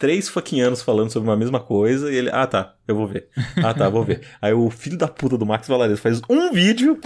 três fucking anos falando sobre uma mesma coisa e ele, ah tá, eu vou ver. Ah tá, vou ver. Aí o filho da puta do Max Valares faz um vídeo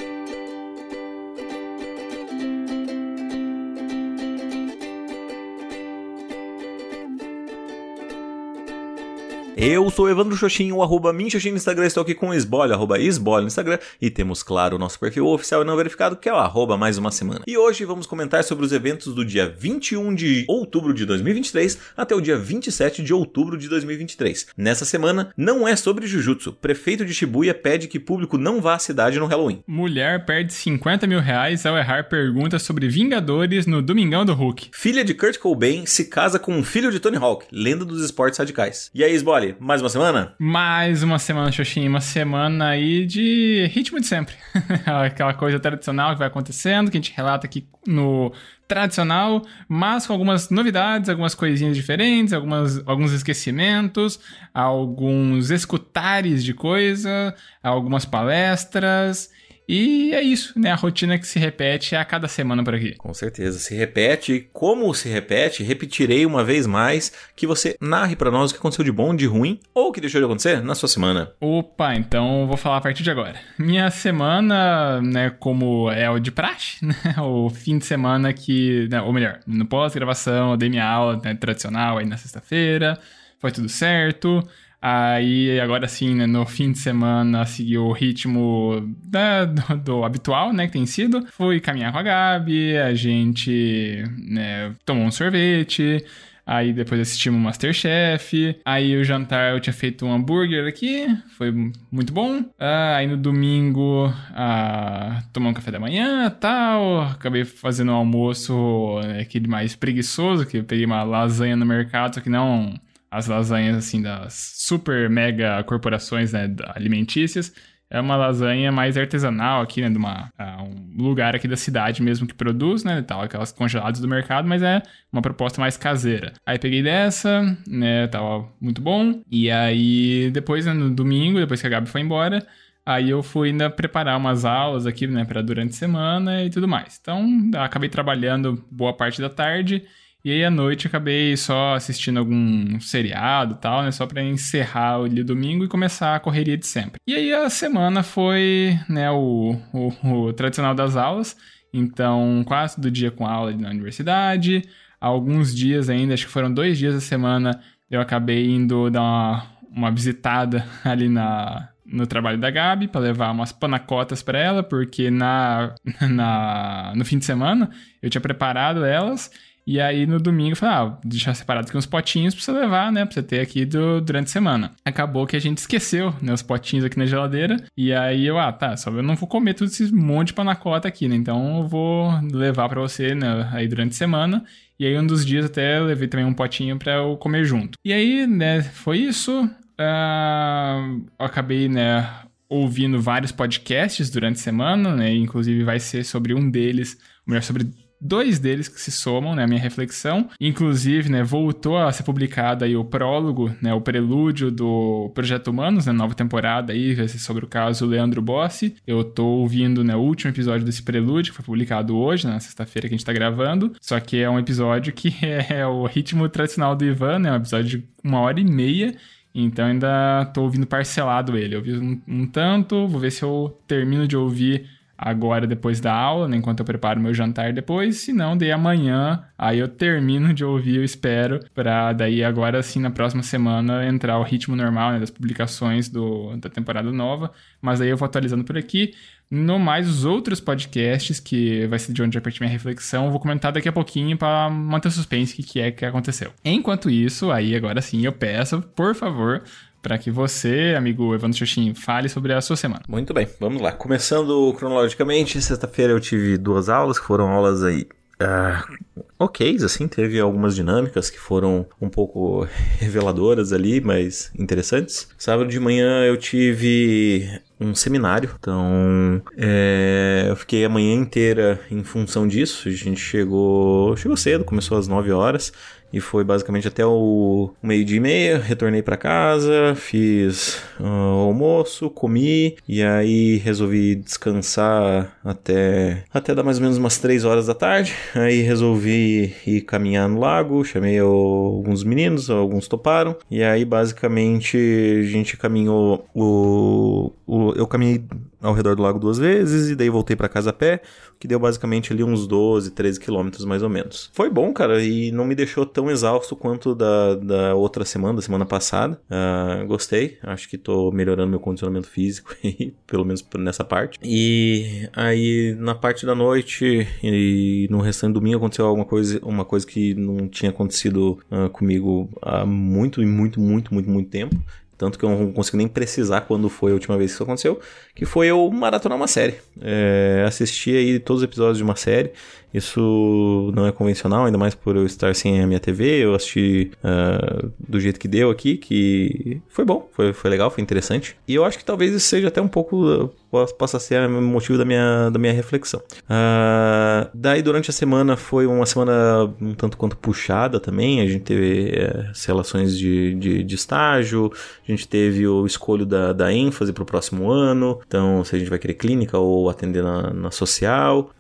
Eu sou Evandro Xoxinho, arroba Minxoxin no Instagram, estou aqui com o Esbole, arroba Esbole no Instagram, e temos, claro, o nosso perfil oficial e não verificado, que é o arroba mais uma semana. E hoje vamos comentar sobre os eventos do dia 21 de outubro de 2023 até o dia 27 de outubro de 2023. Nessa semana, não é sobre Jujutsu. Prefeito de Shibuya pede que público não vá à cidade no Halloween. Mulher perde 50 mil reais ao errar perguntas sobre Vingadores no Domingão do Hulk. Filha de Kurt Cobain se casa com um filho de Tony Hawk, lenda dos esportes radicais. E aí, Mais uma semana? Mais uma semana, Xoxinha. Uma semana aí de ritmo de sempre. Aquela coisa tradicional que vai acontecendo, que a gente relata aqui no tradicional, mas com algumas novidades, algumas coisinhas diferentes, algumas, alguns esquecimentos, alguns escutares de coisa, algumas palestras e é isso, né? A rotina que se repete a cada semana por aqui. Com certeza, se repete. Como se repete, repetirei uma vez mais que você narre para nós o que aconteceu de bom, de ruim ou o que deixou de acontecer na sua semana. Opa, então vou falar a partir de agora. Minha semana, né, como é o de praxe, né? O fim de semana que, né, ou melhor, no pós-gravação, eu dei minha aula né, tradicional aí na sexta-feira, foi tudo certo. Aí, agora sim, né, no fim de semana, seguiu o ritmo da, do, do, habitual, né, que tem sido. Fui caminhar com a Gabi, a gente né, tomou um sorvete, Aí depois assistimos Masterchef. Aí o jantar eu tinha feito um hambúrguer aqui, foi muito bom. Ah, aí no domingo ah, tomamos um café da manhã tal. Acabei fazendo um almoço né, aquele mais preguiçoso, que eu peguei uma lasanha no mercado, só que não as lasanhas assim das super mega corporações né, alimentícias. É uma lasanha mais artesanal aqui, né, de uma, uh, um lugar aqui da cidade mesmo que produz, né, tal, aquelas congeladas do mercado, mas é uma proposta mais caseira. Aí peguei dessa, né, tava muito bom. E aí depois, né, no domingo, depois que a Gabi foi embora, Aí eu fui ainda preparar umas aulas aqui, né, para durante a semana e tudo mais. Então, acabei trabalhando boa parte da tarde e aí à noite acabei só assistindo algum seriado e tal, né? Só para encerrar o domingo e começar a correria de sempre. E aí a semana foi, né, o, o, o tradicional das aulas. Então, quase do dia com aula na universidade. Alguns dias ainda, acho que foram dois dias da semana, eu acabei indo dar uma, uma visitada ali na, no trabalho da Gabi para levar umas panacotas para ela, porque na, na, no fim de semana eu tinha preparado elas e aí no domingo eu falei, ah, deixar separado aqui uns potinhos pra você levar, né? Pra você ter aqui do, durante a semana. Acabou que a gente esqueceu, né? Os potinhos aqui na geladeira. E aí eu, ah, tá, só eu não vou comer tudo esse monte de panacota aqui, né? Então eu vou levar para você, né? Aí durante a semana. E aí um dos dias até levei também um potinho para eu comer junto. E aí, né, foi isso. Uh, eu acabei, né, ouvindo vários podcasts durante a semana, né? Inclusive vai ser sobre um deles, melhor, sobre dois deles que se somam, né, a minha reflexão. Inclusive, né, voltou a ser publicado aí o prólogo, né, o prelúdio do Projeto Humanos, né, nova temporada aí, vai ser sobre o caso Leandro Bossi. Eu tô ouvindo, né, o último episódio desse prelúdio, que foi publicado hoje, na sexta-feira que a gente tá gravando, só que é um episódio que é o ritmo tradicional do Ivan, né, um episódio de uma hora e meia, então ainda tô ouvindo parcelado ele. Eu ouvi um, um tanto, vou ver se eu termino de ouvir agora depois da aula, né, enquanto eu preparo meu jantar depois, se não, daí amanhã, aí eu termino de ouvir, eu espero, para daí agora sim na próxima semana entrar o ritmo normal né, das publicações do, da temporada nova, mas aí eu vou atualizando por aqui. No mais, os outros podcasts, que vai ser de onde eu partir minha reflexão, vou comentar daqui a pouquinho para manter suspense o que, que é que aconteceu. Enquanto isso, aí agora sim eu peço, por favor, para que você, amigo Evandro Xuxin, fale sobre a sua semana. Muito bem, vamos lá. Começando cronologicamente, sexta-feira eu tive duas aulas, que foram aulas aí Uh, ok, assim, teve algumas dinâmicas que foram um pouco reveladoras ali, mas interessantes. Sábado de manhã eu tive um seminário, então é, eu fiquei a manhã inteira em função disso. A gente chegou, chegou cedo, começou às 9 horas e foi basicamente até o meio-dia e meia. Retornei para casa, fiz uh, almoço, comi e aí resolvi descansar até, até dar mais ou menos umas 3 horas da tarde. Aí resolvi ir caminhar no lago, chamei alguns meninos, alguns toparam, e aí basicamente a gente caminhou o, o eu caminhei ao redor do lago duas vezes e daí voltei para casa a pé, que deu basicamente ali uns 12, 13 quilômetros mais ou menos. Foi bom, cara, e não me deixou tão exausto quanto da, da outra semana, da semana passada. Uh, gostei, acho que tô melhorando meu condicionamento físico, pelo menos nessa parte. E aí na parte da noite e no restante do domingo aconteceu alguma coisa, uma coisa que não tinha acontecido uh, comigo há muito e muito, muito, muito, muito tempo. Tanto que eu não consigo nem precisar quando foi a última vez que isso aconteceu, que foi eu maratonar uma série. É, assisti aí todos os episódios de uma série. Isso não é convencional, ainda mais por eu estar sem a minha TV. Eu assisti uh, do jeito que deu aqui, que foi bom, foi, foi legal, foi interessante. E eu acho que talvez isso seja até um pouco possa ser o motivo da minha, da minha reflexão. Uh, daí, durante a semana, foi uma semana um tanto quanto puxada também. A gente teve é, as relações de, de, de, estágio, a gente teve o escolho da, da ênfase para o próximo ano. Então, se a gente vai querer clínica ou atender na, na social.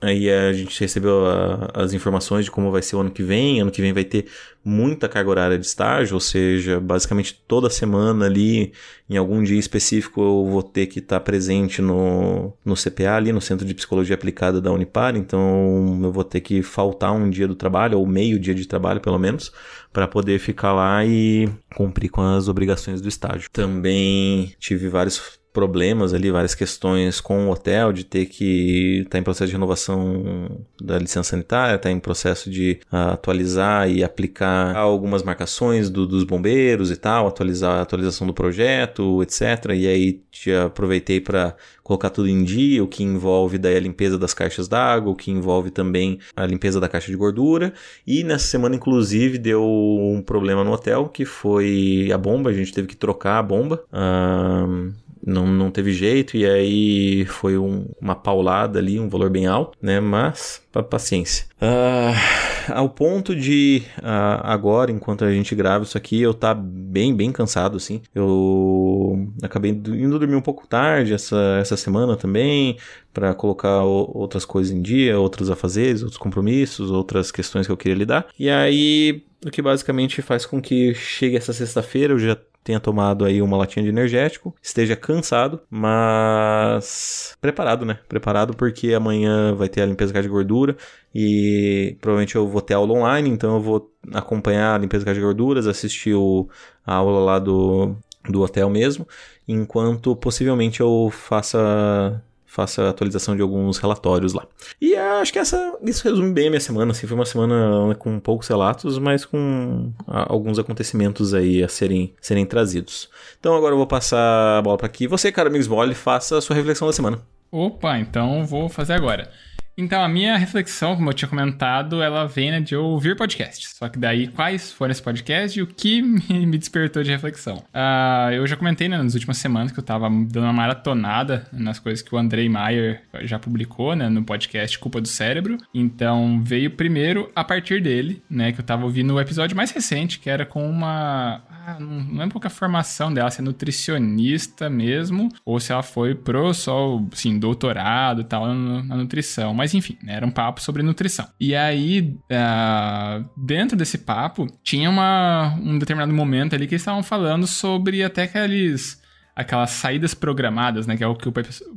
Aí a gente recebeu a, as informações de como vai ser o ano que vem. Ano que vem vai ter muita carga horária de estágio, ou seja, basicamente toda semana ali, em algum dia específico, eu vou ter que estar presente no, no CPA, ali no Centro de Psicologia Aplicada da Unipar. Então eu vou ter que faltar um dia do trabalho, ou meio dia de trabalho pelo menos, para poder ficar lá e cumprir com as obrigações do estágio. Também tive vários problemas ali, várias questões com o hotel, de ter que estar tá em processo de renovação da licença sanitária, estar tá em processo de uh, atualizar e aplicar algumas marcações do, dos bombeiros e tal, atualizar a atualização do projeto, etc. E aí te aproveitei para colocar tudo em dia, o que envolve daí a limpeza das caixas d'água, o que envolve também a limpeza da caixa de gordura. E nessa semana, inclusive, deu um problema no hotel, que foi a bomba, a gente teve que trocar a bomba. Uh, não, não teve jeito e aí foi um, uma paulada ali, um valor bem alto, né? Mas paciência. Uh, ao ponto de uh, agora, enquanto a gente grava isso aqui, eu tá bem, bem cansado, assim. Eu acabei indo dormir um pouco tarde essa, essa semana também, para colocar o, outras coisas em dia, outros afazeres, outros compromissos, outras questões que eu queria lidar. E aí, o que basicamente faz com que chegue essa sexta-feira, eu já tenha tomado aí uma latinha de energético, esteja cansado, mas preparado, né? Preparado porque amanhã vai ter a limpeza de gordura e provavelmente eu vou ter aula online, então eu vou acompanhar a limpeza de gorduras, assistir o, a aula lá do, do hotel mesmo, enquanto possivelmente eu faça faça a atualização de alguns relatórios lá. E acho que essa, isso resume bem a minha semana. Assim, foi uma semana com poucos relatos, mas com alguns acontecimentos aí a serem, serem trazidos. Então agora eu vou passar a bola para aqui. Você, cara, amigos Mole, faça a sua reflexão da semana. Opa, então vou fazer agora. Então, a minha reflexão, como eu tinha comentado, ela vem né, de ouvir podcasts. Só que daí, quais foram esses podcasts e o que me despertou de reflexão? Uh, eu já comentei né, nas últimas semanas que eu tava dando uma maratonada nas coisas que o Andrei Maier já publicou né, no podcast Culpa do Cérebro. Então, veio primeiro a partir dele, né, que eu tava ouvindo o episódio mais recente, que era com uma ah, não lembro qual é a formação dela, se é nutricionista mesmo, ou se ela foi pro só, assim, doutorado e tal na nutrição. Mas enfim, né, era um papo sobre nutrição. E aí, uh, dentro desse papo, tinha uma, um determinado momento ali que eles estavam falando sobre até aqueles aquelas saídas programadas, né? Que é o que o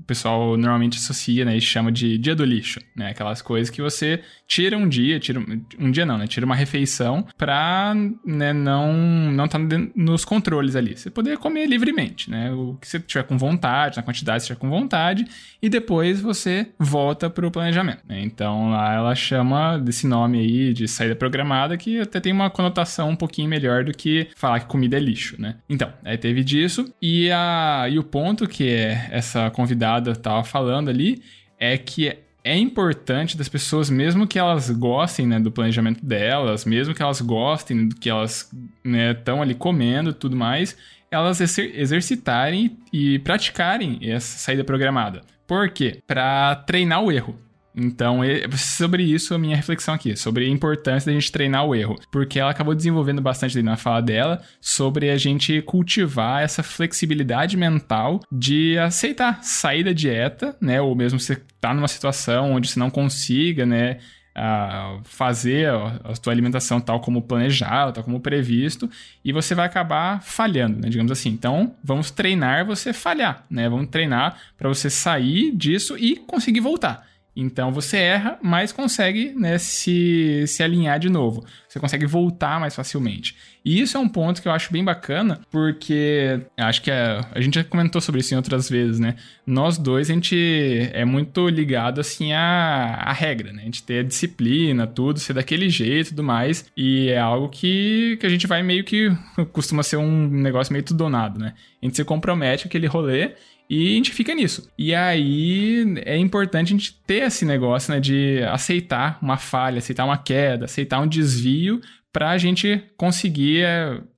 pessoal normalmente associa, né? E chama de dia do lixo, né? Aquelas coisas que você tira um dia, tira um dia não, né? Tira uma refeição pra né, não não tá nos controles ali. Você poder comer livremente, né? O que você tiver com vontade, na quantidade que você tiver com vontade, e depois você volta pro planejamento. Né? Então lá ela chama desse nome aí de saída programada que até tem uma conotação um pouquinho melhor do que falar que comida é lixo, né? Então, aí teve disso e a e o ponto que é essa convidada estava falando ali é que é importante das pessoas, mesmo que elas gostem né, do planejamento delas, mesmo que elas gostem do que elas estão né, ali comendo e tudo mais, elas exercitarem e praticarem essa saída programada. Por quê? Para treinar o erro. Então, sobre isso, a minha reflexão aqui, sobre a importância da gente treinar o erro. Porque ela acabou desenvolvendo bastante na fala dela sobre a gente cultivar essa flexibilidade mental de aceitar sair da dieta, né? Ou mesmo você tá numa situação onde você não consiga, né? a fazer a tua alimentação tal como planejado, tal como previsto, e você vai acabar falhando, né, digamos assim. Então, vamos treinar você falhar, né? Vamos treinar para você sair disso e conseguir voltar. Então você erra, mas consegue né, se, se alinhar de novo. Você consegue voltar mais facilmente. E isso é um ponto que eu acho bem bacana, porque acho que a, a gente já comentou sobre isso em outras vezes, né? Nós dois, a gente é muito ligado, assim, à, à regra, né? A gente ter a disciplina, tudo, ser daquele jeito e tudo mais. E é algo que, que a gente vai meio que... costuma ser um negócio meio tudo donado, né? A gente se compromete com aquele rolê e a gente fica nisso. E aí é importante a gente ter esse negócio, né, de aceitar uma falha, aceitar uma queda, aceitar um desvio para a gente conseguir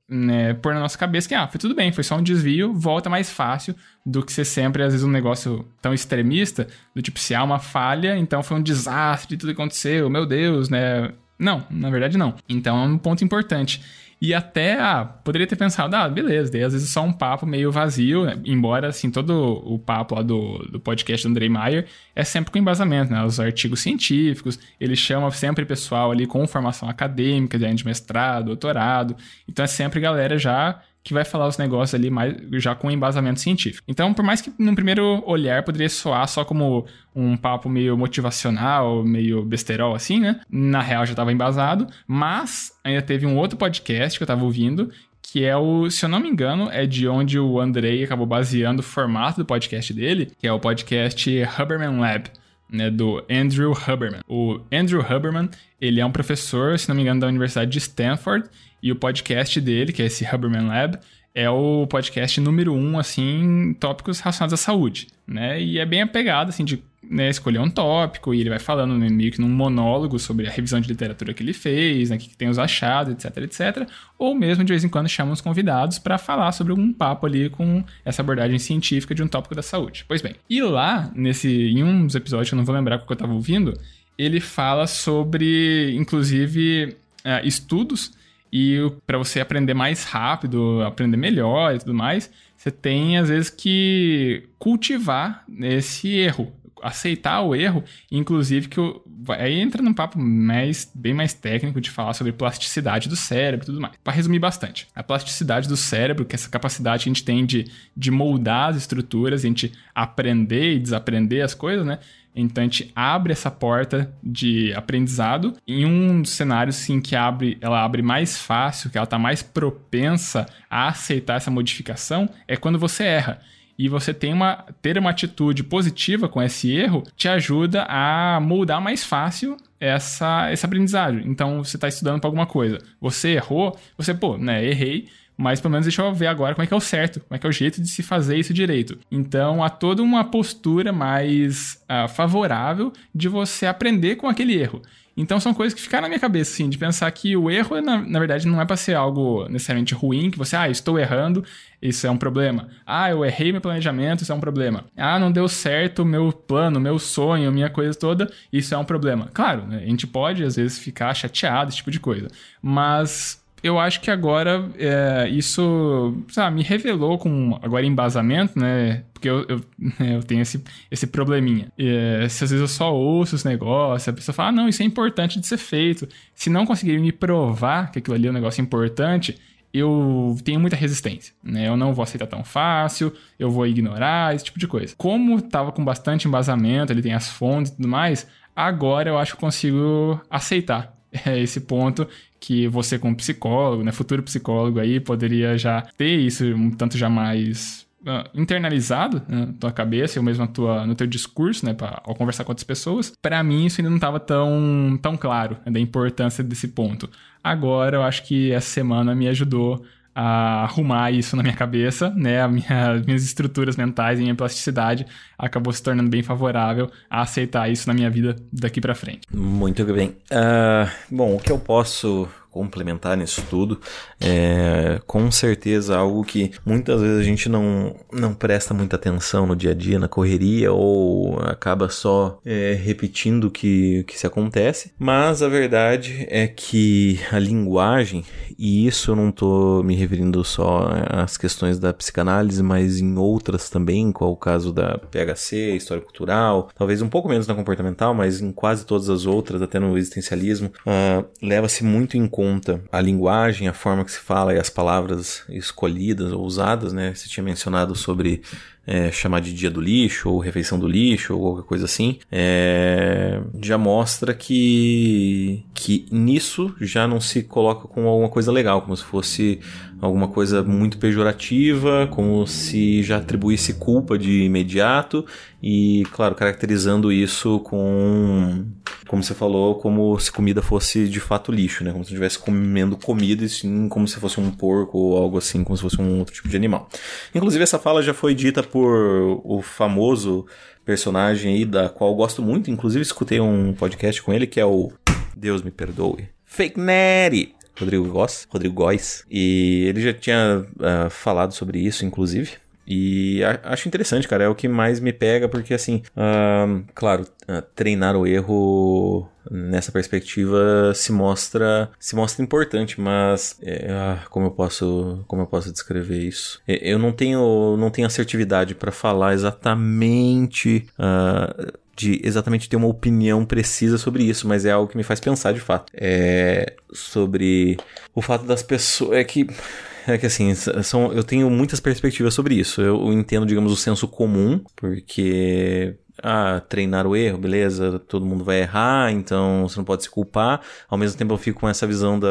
né, pôr na nossa cabeça que, ah, foi tudo bem, foi só um desvio, volta mais fácil do que ser sempre, às vezes, um negócio tão extremista, do tipo, se há uma falha, então foi um desastre, tudo aconteceu, meu Deus, né? Não, na verdade não. Então é um ponto importante. E até, ah, poderia ter pensado, ah, beleza, daí às vezes só um papo meio vazio, né? embora, assim, todo o papo lá do, do podcast do Andrei Maier é sempre com embasamento, né? Os artigos científicos, ele chama sempre pessoal ali com formação acadêmica, de mestrado, doutorado, então é sempre galera já que vai falar os negócios ali mais já com embasamento científico. Então, por mais que no primeiro olhar poderia soar só como um papo meio motivacional, meio besterol assim, né? Na real já estava embasado, mas ainda teve um outro podcast que eu estava ouvindo que é o, se eu não me engano, é de onde o Andrei acabou baseando o formato do podcast dele, que é o podcast Huberman Lab. Né, do Andrew Huberman. O Andrew Huberman, ele é um professor, se não me engano, da Universidade de Stanford, e o podcast dele, que é esse Huberman Lab, é o podcast número um, assim, em tópicos relacionados à saúde, né? E é bem apegado, assim, de né, escolher um tópico e ele vai falando né, meio que num monólogo sobre a revisão de literatura que ele fez, né, que tem os achados, etc, etc. Ou mesmo, de vez em quando, chama os convidados para falar sobre um papo ali com essa abordagem científica de um tópico da saúde. Pois bem, e lá, nesse, em um dos episódios, eu não vou lembrar qual que eu estava ouvindo, ele fala sobre, inclusive, uh, estudos e para você aprender mais rápido, aprender melhor e tudo mais, você tem às vezes que cultivar esse erro, aceitar o erro, inclusive que eu, aí entra num papo mais, bem mais técnico de falar sobre plasticidade do cérebro e tudo mais. Para resumir bastante, a plasticidade do cérebro, que é essa capacidade que a gente tem de, de moldar as estruturas, a gente aprender e desaprender as coisas, né? Então a gente abre essa porta de aprendizado. Em um dos cenários sim que abre, ela abre mais fácil, que ela está mais propensa a aceitar essa modificação, é quando você erra. E você tem uma ter uma atitude positiva com esse erro te ajuda a moldar mais fácil essa esse aprendizagem. Então você está estudando para alguma coisa, você errou, você pô, né, errei, mas pelo menos deixa eu ver agora como é que é o certo, como é que é o jeito de se fazer isso direito. Então há toda uma postura mais uh, favorável de você aprender com aquele erro. Então são coisas que ficaram na minha cabeça, assim, de pensar que o erro, na, na verdade, não é para ser algo necessariamente ruim, que você, ah, estou errando, isso é um problema. Ah, eu errei meu planejamento, isso é um problema. Ah, não deu certo meu plano, meu sonho, minha coisa toda, isso é um problema. Claro, né, a gente pode, às vezes, ficar chateado, esse tipo de coisa. Mas eu acho que agora é, isso sabe, me revelou com agora embasamento, né? Porque eu, eu, eu tenho esse, esse probleminha. É, se às vezes eu só ouço os negócios, a pessoa fala, ah, não, isso é importante de ser feito. Se não conseguir me provar que aquilo ali é um negócio importante, eu tenho muita resistência, né? Eu não vou aceitar tão fácil, eu vou ignorar, esse tipo de coisa. Como tava com bastante embasamento, ele tem as fontes e tudo mais, agora eu acho que consigo aceitar é esse ponto que você como psicólogo, né, futuro psicólogo aí, poderia já ter isso um tanto já mais uh, internalizado né, na tua cabeça ou mesmo na tua, no teu discurso, né, pra, ao conversar com outras pessoas. Para mim isso ainda não estava tão, tão claro né, da importância desse ponto. Agora eu acho que essa semana me ajudou a arrumar isso na minha cabeça, né? Minha, minhas estruturas mentais e minha plasticidade acabou se tornando bem favorável a aceitar isso na minha vida daqui para frente. Muito bem. Uh, bom, o que eu posso complementar nisso tudo. É, com certeza algo que muitas vezes a gente não, não presta muita atenção no dia a dia, na correria, ou acaba só é, repetindo o que, que se acontece. Mas a verdade é que a linguagem, e isso eu não estou me referindo só às questões da psicanálise, mas em outras também, qual o caso da PHC, história cultural, talvez um pouco menos na comportamental, mas em quase todas as outras, até no existencialismo, uh, leva-se muito em conta a linguagem, a forma que se fala e as palavras escolhidas ou usadas, né? Você tinha mencionado sobre é, chamar de dia do lixo, ou refeição do lixo, ou qualquer coisa assim, é, já mostra que, que nisso já não se coloca como alguma coisa legal, como se fosse alguma coisa muito pejorativa, como se já atribuísse culpa de imediato, e, claro, caracterizando isso com, como você falou, como se comida fosse de fato lixo, né? Como se estivesse comendo comida e sim como se fosse um porco ou algo assim, como se fosse um outro tipo de animal. Inclusive, essa fala já foi dita por o famoso personagem aí, da qual gosto muito, inclusive escutei um podcast com ele, que é o Deus me perdoe. Fake Neri! Rodrigo Góes, Rodrigo Góes, e ele já tinha uh, falado sobre isso, inclusive. E acho interessante, cara. É o que mais me pega, porque assim, uh, claro, uh, treinar o erro nessa perspectiva se mostra se mostra importante, mas é, uh, como eu posso como eu posso descrever isso? Eu não tenho não tenho assertividade para falar exatamente de exatamente ter uma opinião precisa sobre isso, mas é algo que me faz pensar de fato. É sobre o fato das pessoas. É que. É que assim, são, eu tenho muitas perspectivas sobre isso. Eu entendo, digamos, o senso comum, porque ah, treinar o erro, beleza, todo mundo vai errar, então você não pode se culpar. Ao mesmo tempo eu fico com essa visão da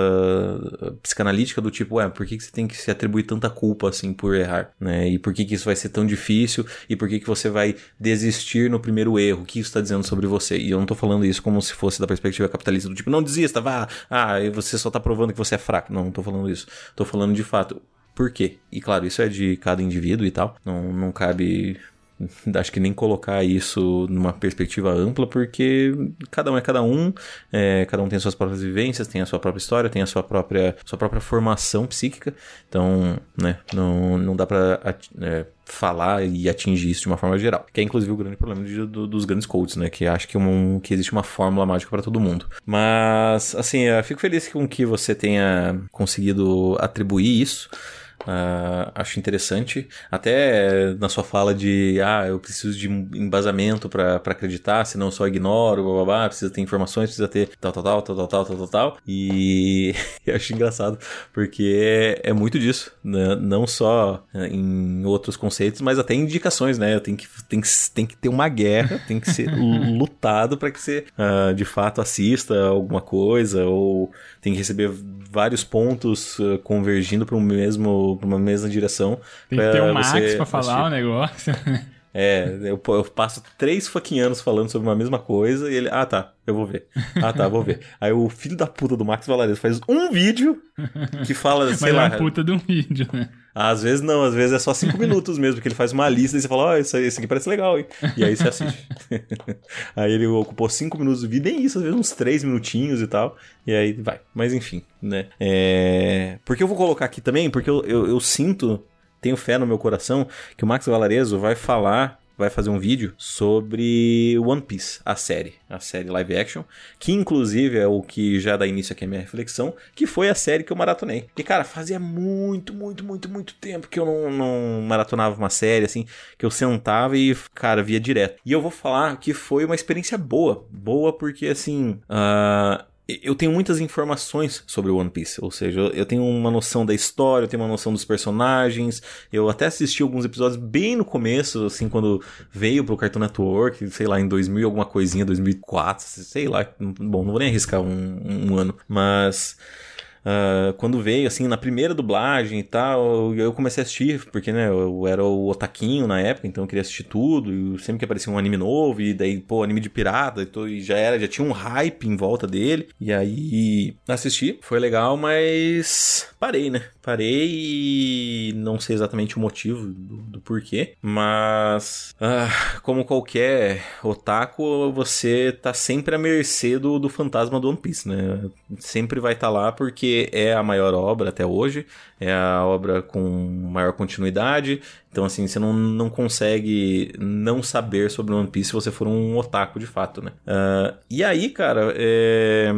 psicanalítica do tipo, ué, por que, você tem que se atribuir tanta culpa assim por errar, né? E por que, que isso vai ser tão difícil? E por que, que você vai desistir no primeiro erro? O que isso está dizendo sobre você? E eu não tô falando isso como se fosse da perspectiva capitalista do tipo, não desista, vá, ah, você só tá provando que você é fraco. Não, não tô falando isso. Tô falando de fato, por quê? E claro, isso é de cada indivíduo e tal. Não, não cabe acho que nem colocar isso numa perspectiva ampla, porque cada um é cada um, é, cada um tem suas próprias vivências, tem a sua própria história, tem a sua própria, sua própria formação psíquica, então, né, não, não dá pra é, falar e atingir isso de uma forma geral, que é inclusive o grande problema de, do, dos grandes coaches, né, que acho que, um, que existe uma fórmula mágica para todo mundo. Mas, assim, eu fico feliz com que você tenha conseguido atribuir isso, Uh, acho interessante. Até na sua fala de ah, eu preciso de embasamento para acreditar, senão eu só ignoro, blá, blá, blá, precisa ter informações, precisa ter tal, tal, tal, tal, tal, tal, tal, tal. tal. E eu acho engraçado, porque é, é muito disso. Né? Não só eh, em outros conceitos, mas até em indicações, né? Tem que, tem que, tem que ter uma guerra, tem que ser lutado para que você uh, de fato assista alguma coisa, ou tem que receber vários pontos uh, convergindo para o mesmo pra uma mesma direção. Tem que ter um Max pra falar o negócio. É, eu, eu, passo três fucking anos falando sobre uma mesma coisa e ele, ah tá, eu vou ver. Ah tá, vou ver. Aí o filho da puta do Max Valares faz um vídeo que fala, sei Mas lá. é uma puta de um vídeo, né? Às vezes não, às vezes é só cinco minutos mesmo, que ele faz uma lista e você fala, ó, oh, isso, isso aqui parece legal, hein? E aí você assiste. aí ele ocupou cinco minutos do vídeo, nem isso, às vezes uns três minutinhos e tal, e aí vai. Mas enfim, né? É... Porque eu vou colocar aqui também, porque eu, eu, eu sinto tenho fé no meu coração que o Max Valarezo vai falar vai fazer um vídeo sobre One Piece, a série, a série live action, que inclusive é o que já dá início aqui à minha reflexão, que foi a série que eu maratonei. E cara, fazia muito, muito, muito, muito tempo que eu não, não maratonava uma série, assim, que eu sentava e, cara, via direto. E eu vou falar que foi uma experiência boa, boa porque, assim, uh, eu tenho muitas informações sobre One Piece, ou seja, eu tenho uma noção da história, eu tenho uma noção dos personagens. Eu até assisti alguns episódios bem no começo, assim, quando veio pro Cartoon Network, sei lá, em 2000 alguma coisinha, 2004, sei lá. Bom, não vou nem arriscar um, um ano, mas Uh, quando veio, assim, na primeira dublagem e tal, eu comecei a assistir, porque, né, eu era o otaquinho na época, então eu queria assistir tudo, e sempre que aparecia um anime novo, e daí, pô, anime de pirata, e já era, já tinha um hype em volta dele, e aí assisti, foi legal, mas parei, né, parei e não sei exatamente o motivo do, do porquê, mas uh, como qualquer otaku, você tá sempre à mercê do, do fantasma do One Piece, né, sempre vai estar tá lá porque é a maior obra até hoje, é a obra com maior continuidade. Então, assim, você não, não consegue não saber sobre One Piece se você for um otaku de fato, né? Uh, e aí, cara, é...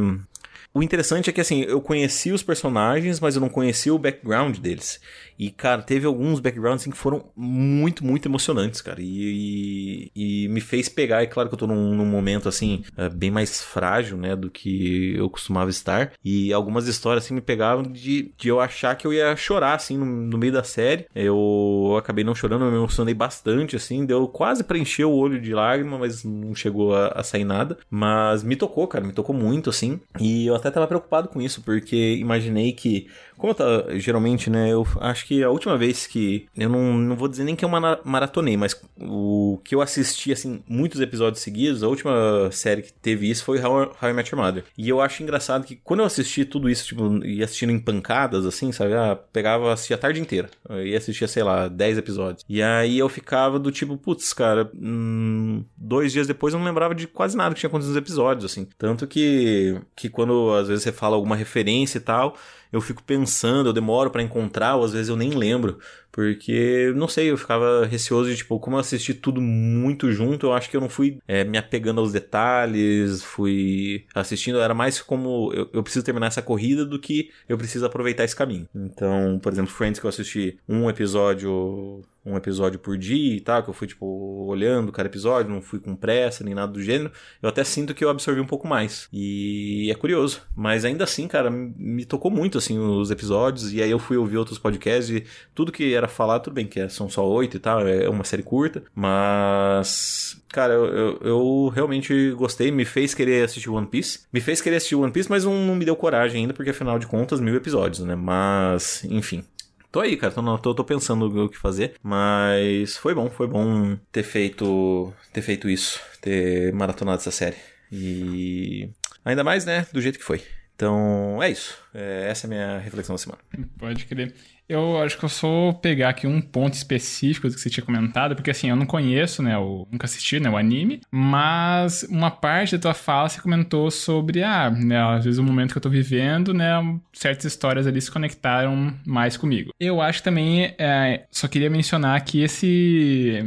O interessante é que, assim, eu conheci os personagens, mas eu não conhecia o background deles. E, cara, teve alguns backgrounds assim, que foram muito, muito emocionantes, cara. E, e, e me fez pegar. E claro que eu tô num, num momento, assim, uh, bem mais frágil, né, do que eu costumava estar. E algumas histórias, assim, me pegavam de, de eu achar que eu ia chorar, assim, no, no meio da série. Eu acabei não chorando, eu me emocionei bastante, assim. Deu quase preencher o olho de lágrima, mas não chegou a, a sair nada. Mas me tocou, cara, me tocou muito, assim. E eu até tava preocupado com isso, porque imaginei que como eu tá, geralmente, né, eu acho que a última vez que. Eu não, não vou dizer nem que eu maratonei, mas o que eu assisti, assim, muitos episódios seguidos, a última série que teve isso foi How, How I Met Your Mother. E eu acho engraçado que quando eu assisti tudo isso, tipo, ia assistindo em pancadas, assim, sabe? Ah, pegava, assistia a tarde inteira. Eu ia assistir, sei lá, 10 episódios. E aí eu ficava do tipo, putz, cara, hum, dois dias depois eu não lembrava de quase nada que tinha acontecido nos episódios, assim. Tanto que, que quando às vezes você fala alguma referência e tal eu fico pensando, eu demoro para encontrar, ou às vezes eu nem lembro, porque não sei, eu ficava receoso de tipo, como eu assisti tudo muito junto, eu acho que eu não fui é, me apegando aos detalhes, fui assistindo, era mais como eu, eu, preciso terminar essa corrida do que eu preciso aproveitar esse caminho. Então, por exemplo, Friends que eu assisti um episódio um episódio por dia e tal, que eu fui, tipo, olhando cada episódio, não fui com pressa nem nada do gênero, eu até sinto que eu absorvi um pouco mais. E é curioso. Mas ainda assim, cara, me tocou muito, assim, os episódios, e aí eu fui ouvir outros podcasts e tudo que era falado, tudo bem que é, são só oito e tal, é uma série curta, mas cara, eu, eu, eu, realmente gostei, me fez querer assistir One Piece. Me fez querer assistir One Piece, mas não, não, me deu coragem ainda, porque afinal de contas, mil episódios, né? Mas, enfim. Tô aí, cara, tô, tô, tô pensando o que fazer, mas foi bom, foi bom ter feito, ter feito isso, ter maratonado essa série. E ainda mais, né, do jeito que foi. Então, é isso. É, essa é a minha reflexão da semana. Pode crer. Eu acho que eu só pegar aqui um ponto específico do que você tinha comentado, porque assim, eu não conheço, né, o, nunca assisti, né, o anime, mas uma parte da tua fala você comentou sobre, ah, né, às vezes o momento que eu tô vivendo, né, certas histórias ali se conectaram mais comigo. Eu acho que também, é, só queria mencionar aqui esse,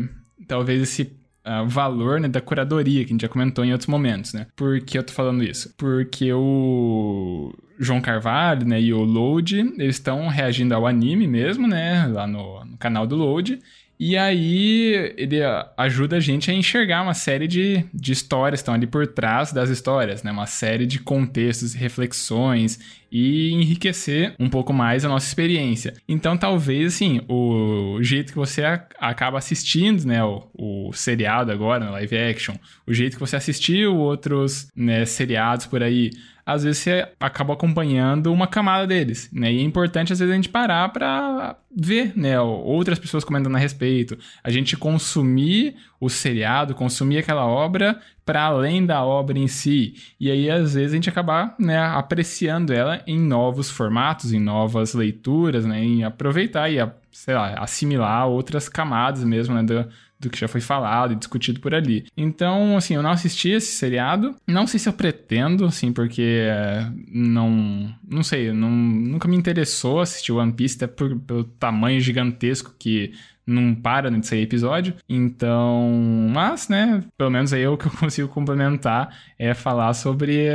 talvez esse valor né, da curadoria, que a gente já comentou em outros momentos, né? Por que eu tô falando isso? Porque o João Carvalho né, e o Load, eles estão reagindo ao anime mesmo, né? Lá no, no canal do Load. E aí ele ajuda a gente a enxergar uma série de, de histórias que estão ali por trás das histórias, né? Uma série de contextos e reflexões e enriquecer um pouco mais a nossa experiência. Então, talvez, assim, o jeito que você acaba assistindo, né, o, o seriado agora, live action, o jeito que você assistiu outros né, seriados por aí, às vezes você acaba acompanhando uma camada deles, né? E é importante às vezes a gente parar para ver, né, outras pessoas comentando a respeito, a gente consumir o seriado, consumir aquela obra para além da obra em si. E aí, às vezes, a gente acabar né, apreciando ela em novos formatos, em novas leituras, né, em aproveitar e, sei lá, assimilar outras camadas mesmo né, do, do que já foi falado e discutido por ali. Então, assim, eu não assisti esse seriado. Não sei se eu pretendo, assim, porque é, não. Não sei, não, nunca me interessou assistir One Piece, até por, pelo tamanho gigantesco que não para de sair episódio. Então, mas, né, pelo menos aí o que eu consigo complementar é falar sobre.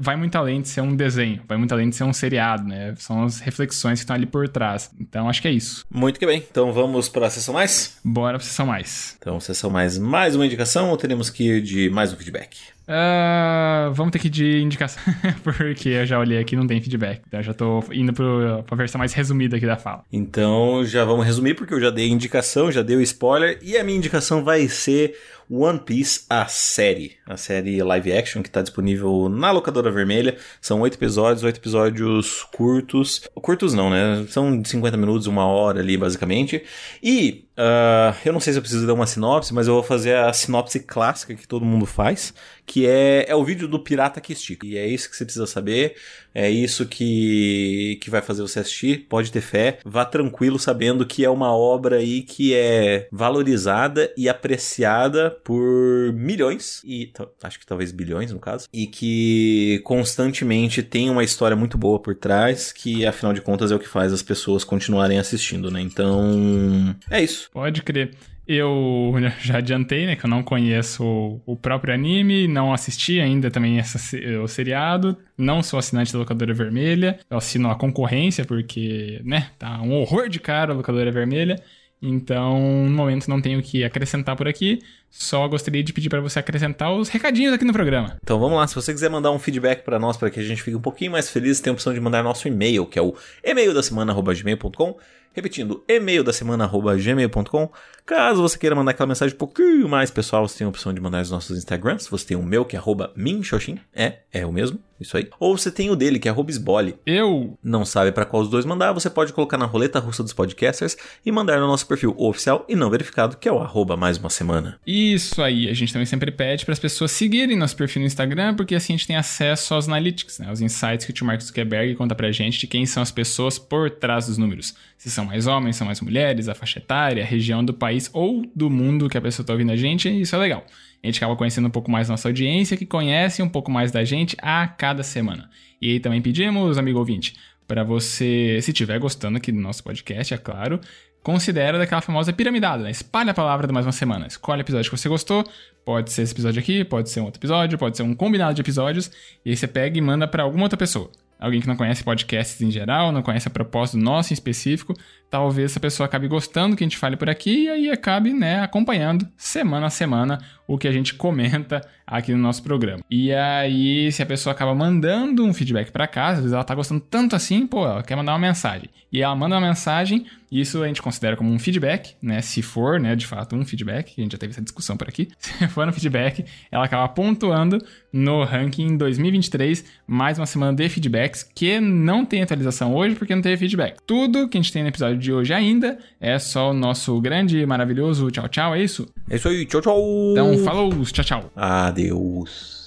Vai muito além de ser um desenho, vai muito além de ser um seriado, né? São as reflexões que estão ali por trás. Então, acho que é isso. Muito que bem. Então, vamos para a sessão mais? Bora para a sessão mais. Então, sessão mais, mais uma indicação ou teremos que ir de mais um feedback? Uh, vamos ter que ir de indicação, porque eu já olhei aqui não tem feedback. Então já tô indo para a versão mais resumida aqui da fala. Então já vamos resumir, porque eu já dei indicação, já dei o spoiler, e a minha indicação vai ser One Piece, a série. A série live action que está disponível na locadora vermelha. São oito episódios, oito episódios curtos. Curtos não, né? São de 50 minutos, uma hora ali, basicamente. E uh, eu não sei se eu preciso dar uma sinopse, mas eu vou fazer a sinopse clássica que todo mundo faz, que é, é o vídeo do pirata que estica. E é isso que você precisa saber. É isso que, que vai fazer você assistir. Pode ter fé. Vá tranquilo sabendo que é uma obra aí que é valorizada e apreciada por milhões, e acho que talvez bilhões no caso, e que constantemente tem uma história muito boa por trás, que afinal de contas é o que faz as pessoas continuarem assistindo, né? Então, é isso. Pode crer. Eu já adiantei, né, que eu não conheço o próprio anime, não assisti ainda também essa, o seriado, não sou assinante da Locadora Vermelha, eu assino a concorrência porque, né, tá um horror de cara a Locadora Vermelha, então no momento não tenho o que acrescentar por aqui, só gostaria de pedir para você acrescentar os recadinhos aqui no programa. Então vamos lá, se você quiser mandar um feedback para nós, para que a gente fique um pouquinho mais feliz, tem a opção de mandar nosso e-mail, que é o e-mail da semana@gmail.com Repetindo, e-mail da semana gmail.com. Caso você queira mandar aquela mensagem um pouquinho mais pessoal, você tem a opção de mandar os nossos Instagrams. Você tem o meu, que é arroba minxoxin. É, é o mesmo, isso aí. Ou você tem o dele, que é arroba esbole. Eu não sabe para qual os dois mandar, você pode colocar na roleta russa dos podcasters e mandar no nosso perfil oficial e não verificado, que é o arroba mais uma semana. Isso aí, a gente também sempre pede para as pessoas seguirem nosso perfil no Instagram, porque assim a gente tem acesso aos analytics, né? Os insights que o tio Marcos Zuckerberg conta pra gente de quem são as pessoas por trás dos números. Se são mais homens, são mais mulheres, a faixa etária, a região do país ou do mundo que a pessoa está ouvindo a gente, isso é legal. A gente acaba conhecendo um pouco mais nossa audiência, que conhece um pouco mais da gente a cada semana. E aí também pedimos, amigo ouvinte, para você, se estiver gostando aqui do nosso podcast, é claro, considera daquela famosa piramidada, né? Espalha a palavra de mais uma semana. Escolhe o episódio que você gostou. Pode ser esse episódio aqui, pode ser um outro episódio, pode ser um combinado de episódios. E aí você pega e manda para alguma outra pessoa alguém que não conhece podcasts em geral, não conhece a propósito nosso em específico, talvez essa pessoa acabe gostando que a gente fale por aqui e aí acabe, né, acompanhando semana a semana o que a gente comenta aqui no nosso programa. E aí, se a pessoa acaba mandando um feedback para casa, às vezes ela tá gostando tanto assim, pô, ela quer mandar uma mensagem. E ela manda uma mensagem, isso a gente considera como um feedback, né? Se for, né, de fato, um feedback, a gente já teve essa discussão por aqui. Se for um feedback, ela acaba pontuando no ranking 2023, mais uma semana de feedbacks, que não tem atualização hoje porque não teve feedback. Tudo que a gente tem no episódio de hoje ainda é só o nosso grande, maravilhoso tchau, tchau, é isso? É isso aí, tchau, tchau! Então, falou, tchau, tchau. Adeus.